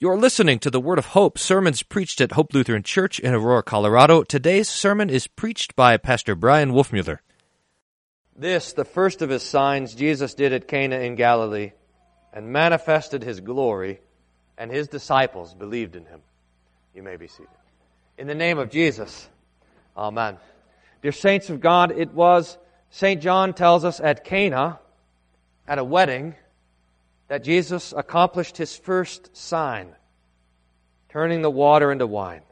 You're listening to the Word of Hope, sermons preached at Hope Lutheran Church in Aurora, Colorado. Today's sermon is preached by Pastor Bryan Wolfmueller. This, the first of his signs, Jesus did at Cana in Galilee and manifested his glory, and his disciples believed in him. You may be seated. In the name of Jesus, Amen. Dear saints of God, it was, St. John tells us, at Cana, at a wedding, that Jesus accomplished his first sign, turning the water into wine.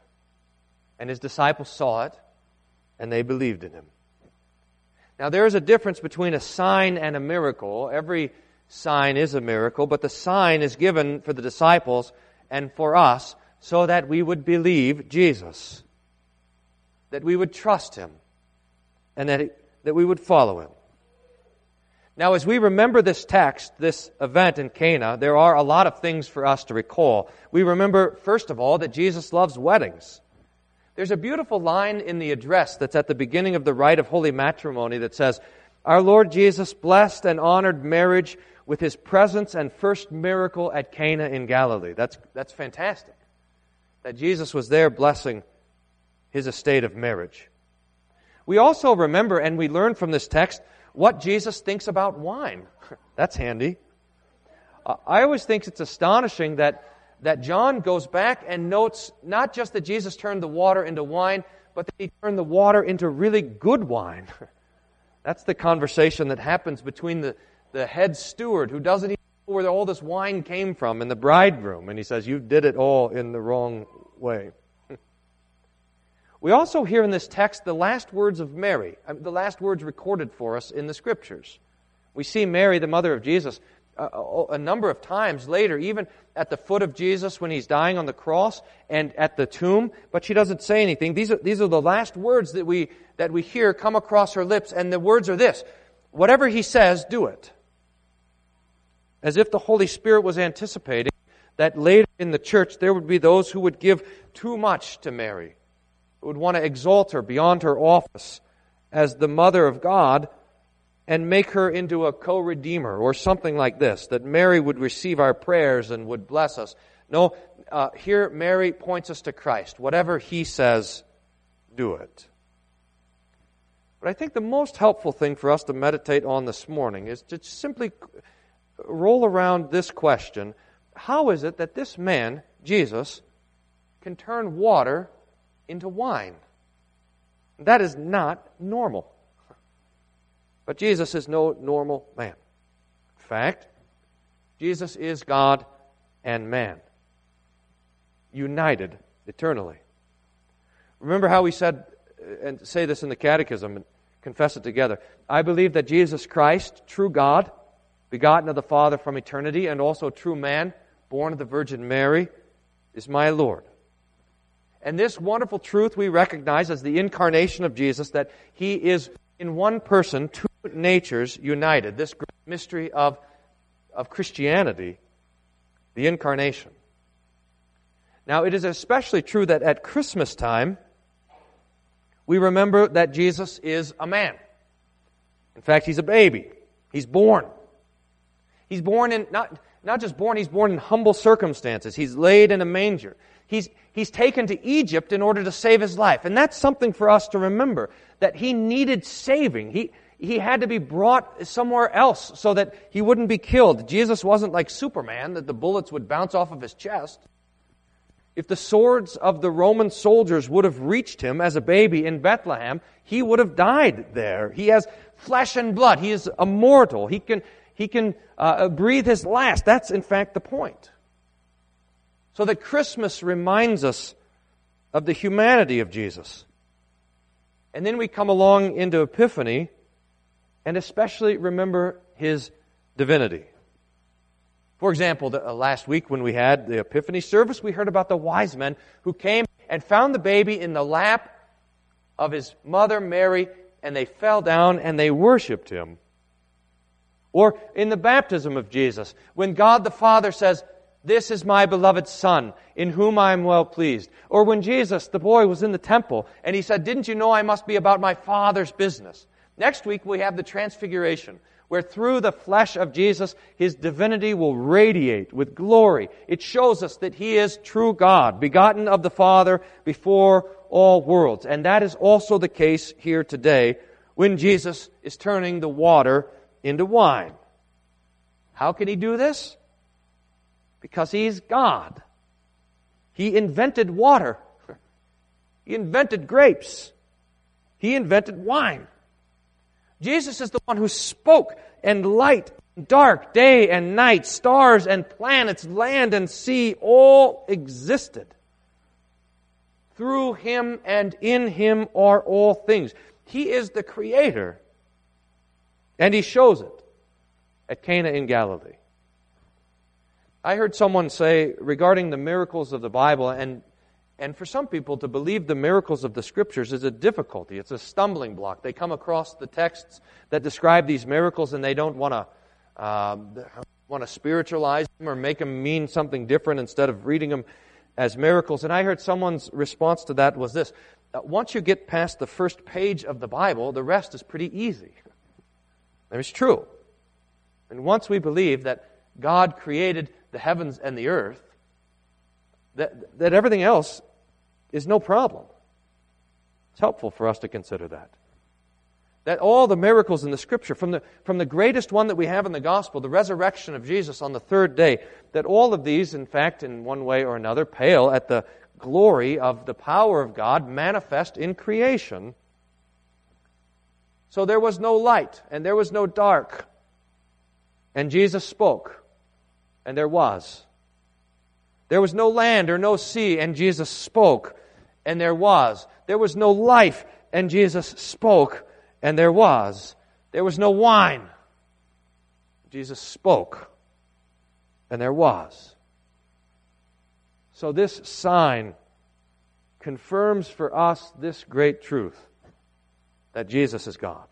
And his disciples saw it, and they believed in him. Now, there is a difference between a sign and a miracle. Every sign is a miracle, but the sign is given for the disciples and for us so that we would believe Jesus, that we would trust him, and that, it, that we would follow him. Now, as we remember this text, this event in Cana, there are a lot of things for us to recall. We remember, first of all, that Jesus loves weddings. There's a beautiful line in the address that's at the beginning of the rite of holy matrimony that says, Our Lord Jesus blessed and honored marriage with his presence and first miracle at Cana in Galilee. That's, that's fantastic. That Jesus was there blessing his estate of marriage. We also remember and we learn from this text what Jesus thinks about wine. That's handy. I always think it's astonishing that, that John goes back and notes not just that Jesus turned the water into wine, but that he turned the water into really good wine. That's the conversation that happens between the, the head steward who doesn't even know where all this wine came from and the bridegroom. And he says, You did it all in the wrong way. We also hear in this text the last words of Mary, the last words recorded for us in the Scriptures. We see Mary, the mother of Jesus, a, number of times later, even at the foot of Jesus when he's dying on the cross and at the tomb, but she doesn't say anything. These are, these are the last words that we, that we hear come across her lips, and the words are this Whatever he says, do it. As if the Holy Spirit was anticipating that later in the church there would be those who would give too much to Mary would want to exalt her beyond her office as the mother of God and make her into a co redeemer or something like this, that Mary would receive our prayers and would bless us. No, uh, here Mary points us to Christ. Whatever he says, do it. But I think the most helpful thing for us to meditate on this morning is to simply roll around this question How is it that this man, Jesus, can turn water into wine. That is not normal. But Jesus is no normal man. In fact, Jesus is God and man, united eternally. Remember how we said, uh, and say this in the Catechism and confess it together. I believe that Jesus Christ, true God, begotten of the Father from eternity, and also true man, born of the Virgin Mary, is my Lord and this wonderful truth we recognize as the incarnation of Jesus that he is in one person, two natures united. This great mystery of, of Christianity, the incarnation. Now, it is especially true that at Christmas time, we remember that Jesus is a man. In fact, he's a baby. He's born. He's born in, not, not just born, he's born in humble circumstances. He's laid in a manger. He's, he's taken to Egypt in order to save his life. And that's something for us to remember that he needed saving. He, he had to be brought somewhere else so that he wouldn't be killed. Jesus wasn't like Superman, that the bullets would bounce off of his chest. If the swords of the Roman soldiers would have reached him as a baby in Bethlehem, he would have died there. He has flesh and blood. He is immortal. He can, he can uh, breathe his last. That's, in fact, the point. So that Christmas reminds us of the humanity of Jesus. And then we come along into Epiphany and especially remember his divinity. For example, the, uh, last week when we had the Epiphany service, we heard about the wise men who came and found the baby in the lap of his mother Mary, and they fell down and they worshiped him. Or in the baptism of Jesus, when God the Father says, this is my beloved Son, in whom I am well pleased. Or when Jesus, the boy, was in the temple and he said, Didn't you know I must be about my Father's business? Next week we have the Transfiguration, where through the flesh of Jesus, his divinity will radiate with glory. It shows us that he is true God, begotten of the Father before all worlds. And that is also the case here today when Jesus is turning the water into wine. How can he do this? Because he's God. He invented water. He invented grapes. He invented wine. Jesus is the one who spoke, and light, dark, day and night, stars and planets, land and sea all existed. Through him and in him are all things. He is the creator. And he shows it at Cana in Galilee. I heard someone say regarding the miracles of the Bible, and and for some people, to believe the miracles of the scriptures is a difficulty. It's a stumbling block. They come across the texts that describe these miracles and they don't want to uh, want to spiritualize them or make them mean something different instead of reading them as miracles. And I heard someone's response to that was this: Once you get past the first page of the Bible, the rest is pretty easy. And it's true. And once we believe that God created the heavens and the earth, that, that everything else is no problem. It's helpful for us to consider that. That all the miracles in the Scripture, from the, from the greatest one that we have in the Gospel, the resurrection of Jesus on the third day, that all of these, in fact, in one way or another, pale at the glory of the power of God manifest in creation. So there was no light, and there was no dark. And Jesus spoke, and there was. There was no land or no sea, and Jesus spoke, and there was. There was no life, and Jesus spoke, and there was. There was no wine. Jesus spoke, and there was. So this sign confirms for us this great truth that Jesus is God.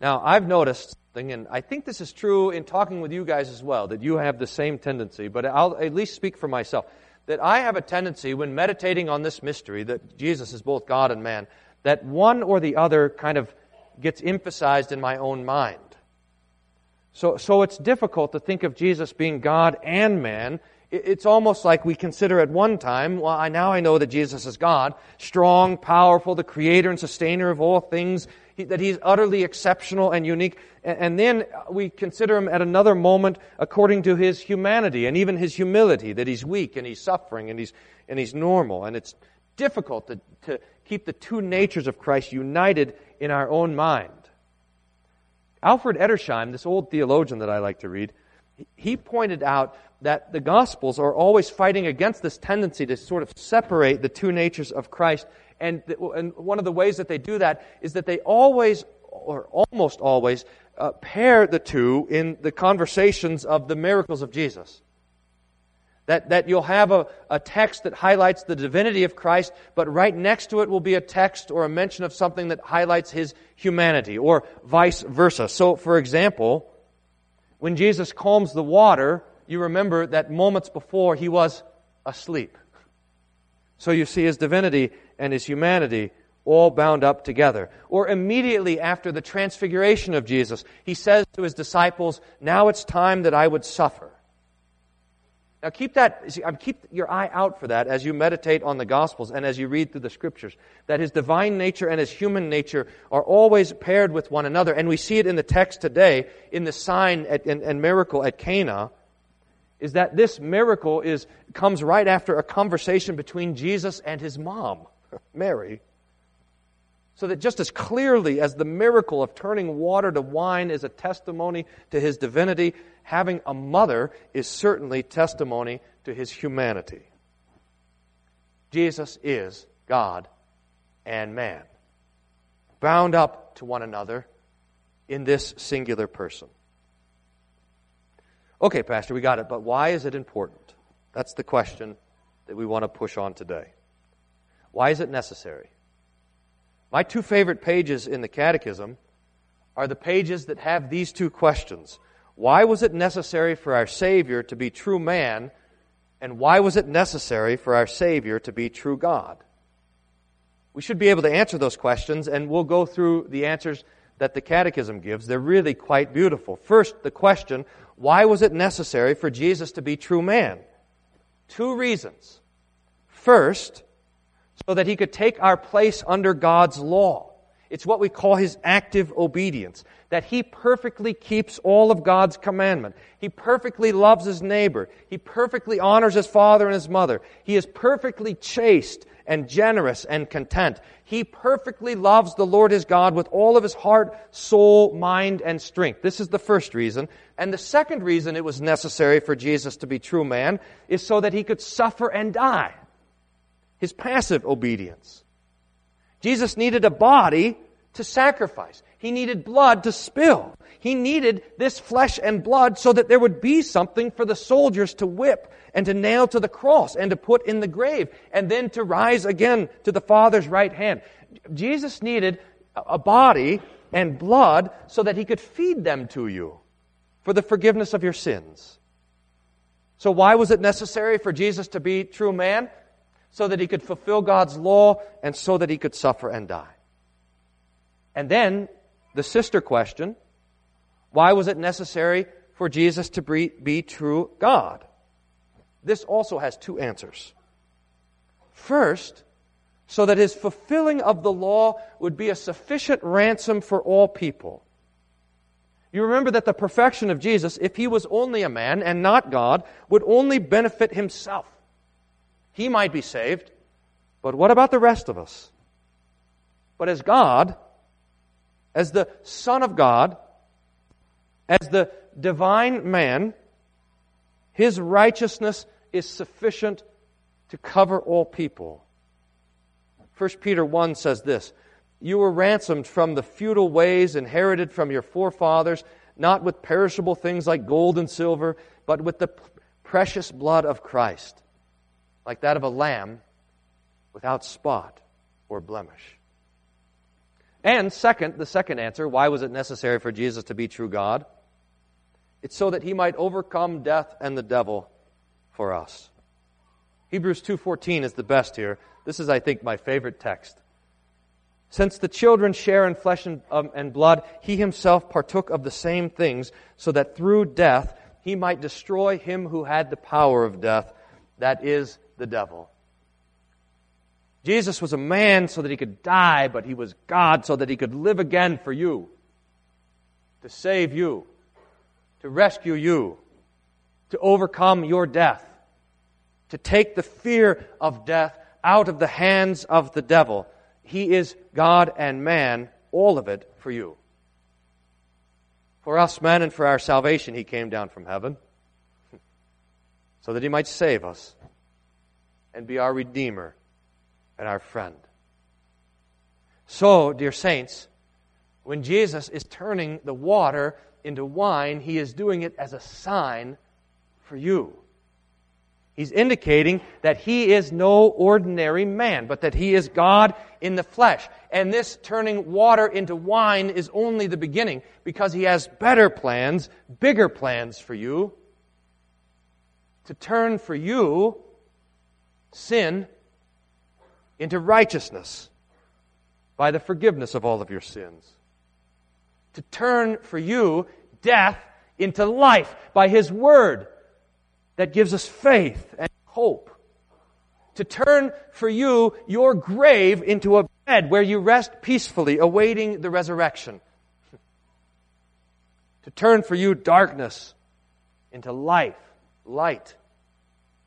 Now, I've noticed something, and I think this is true in talking with you guys as well, that you have the same tendency, but I'll at least speak for myself, that I have a tendency when meditating on this mystery, that Jesus is both God and man, that one or the other kind of gets emphasized in my own mind. So, so it's difficult to think of Jesus being God and man. It's almost like we consider at one time, well, I, now I know that Jesus is God, strong, powerful, the creator and sustainer of all things, that he's utterly exceptional and unique. And then we consider him at another moment according to his humanity and even his humility, that he's weak and he's suffering and he's, and he's normal. And it's difficult to, to keep the two natures of Christ united in our own mind. Alfred Edersheim, this old theologian that I like to read, he pointed out that the Gospels are always fighting against this tendency to sort of separate the two natures of Christ and, and one of the ways that they do that is that they always, or almost always, uh, pair the two in the conversations of the miracles of Jesus. That, that you'll have a, a text that highlights the divinity of Christ, but right next to it will be a text or a mention of something that highlights his humanity, or vice versa. So, for example, when Jesus calms the water, you remember that moments before he was asleep. So you see his divinity and his humanity all bound up together. Or immediately after the transfiguration of Jesus, he says to his disciples, Now it's time that I would suffer. Now keep that, keep your eye out for that as you meditate on the Gospels and as you read through the Scriptures. That his divine nature and his human nature are always paired with one another. And we see it in the text today, in the sign at, and, and miracle at Cana, is that this miracle is, comes right after a conversation between Jesus and his mom, Mary. So that just as clearly as the miracle of turning water to wine is a testimony to his divinity, having a mother is certainly testimony to his humanity. Jesus is God and man, bound up to one another in this singular person. Okay, Pastor, we got it, but why is it important? That's the question that we want to push on today. Why is it necessary? My two favorite pages in the Catechism are the pages that have these two questions. Why was it necessary for our Savior to be true man? And why was it necessary for our Savior to be true God? We should be able to answer those questions, and we'll go through the answers that the Catechism gives. They're really quite beautiful. First, the question why was it necessary for Jesus to be true man? Two reasons. First, so that he could take our place under God's law. It's what we call his active obedience. That he perfectly keeps all of God's commandment. He perfectly loves his neighbor. He perfectly honors his father and his mother. He is perfectly chaste and generous and content. He perfectly loves the Lord his God with all of his heart, soul, mind, and strength. This is the first reason. And the second reason it was necessary for Jesus to be true man is so that he could suffer and die. His passive obedience. Jesus needed a body to sacrifice. He needed blood to spill. He needed this flesh and blood so that there would be something for the soldiers to whip and to nail to the cross and to put in the grave and then to rise again to the Father's right hand. Jesus needed a body and blood so that he could feed them to you for the forgiveness of your sins. So why was it necessary for Jesus to be true man? So that he could fulfill God's law and so that he could suffer and die. And then the sister question, why was it necessary for Jesus to be, be true God? This also has two answers. First, so that his fulfilling of the law would be a sufficient ransom for all people. You remember that the perfection of Jesus, if he was only a man and not God, would only benefit himself. He might be saved, but what about the rest of us? But as God, as the Son of God, as the divine man, his righteousness is sufficient to cover all people. 1 Peter 1 says this You were ransomed from the futile ways inherited from your forefathers, not with perishable things like gold and silver, but with the precious blood of Christ, like that of a lamb without spot or blemish. And second, the second answer, why was it necessary for Jesus to be true God? It's so that he might overcome death and the devil for us. Hebrews 2:14 is the best here. This is I think my favorite text. Since the children share in flesh and, um, and blood, he himself partook of the same things so that through death he might destroy him who had the power of death, that is the devil Jesus was a man so that he could die, but he was God so that he could live again for you, to save you, to rescue you, to overcome your death, to take the fear of death out of the hands of the devil. He is God and man, all of it for you. For us men and for our salvation, he came down from heaven so that he might save us and be our Redeemer and our friend. So, dear saints, when Jesus is turning the water into wine, he is doing it as a sign for you. He's indicating that he is no ordinary man, but that he is God in the flesh. And this turning water into wine is only the beginning because he has better plans, bigger plans for you. To turn for you sin into righteousness by the forgiveness of all of your sins. To turn for you death into life by His Word that gives us faith and hope. To turn for you your grave into a bed where you rest peacefully awaiting the resurrection. To turn for you darkness into life, light.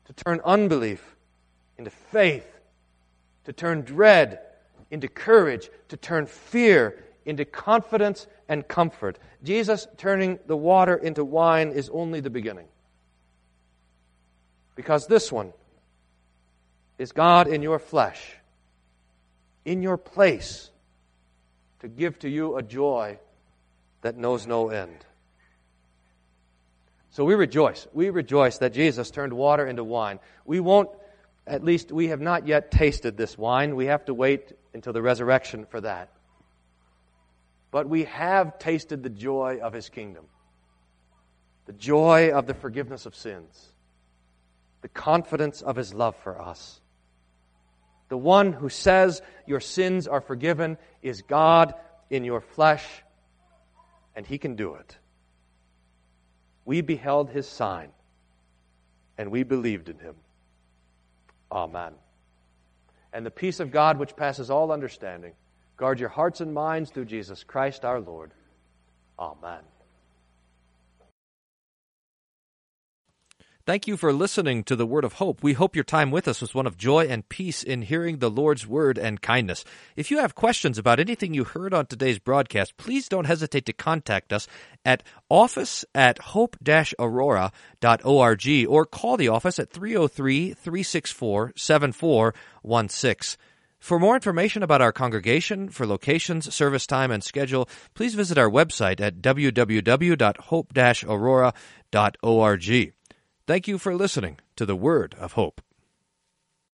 To turn unbelief into faith to turn dread into courage, to turn fear into confidence and comfort. Jesus turning the water into wine is only the beginning. Because this one is God in your flesh, in your place, to give to you a joy that knows no end. So we rejoice. We rejoice that Jesus turned water into wine. We won't at least we have not yet tasted this wine. We have to wait until the resurrection for that. But we have tasted the joy of his kingdom, the joy of the forgiveness of sins, the confidence of his love for us. The one who says your sins are forgiven is God in your flesh and He can do it. We beheld His sign, and we believed in Him. Amen. And the peace of God, which passes all understanding, guard your hearts and minds through Jesus Christ our Lord. Amen. Thank you for listening to the Word of Hope. We hope your time with us was one of joy and peace in hearing the Lord's Word and kindness. If you have questions about anything you heard on today's broadcast, please don't hesitate to contact us at office at hope-aurora.org or call the office at 303-364-7416. For more information about our congregation, for locations, service time, and schedule, please visit our website at www.hope-aurora.org. Thank you for listening to the Word of Hope.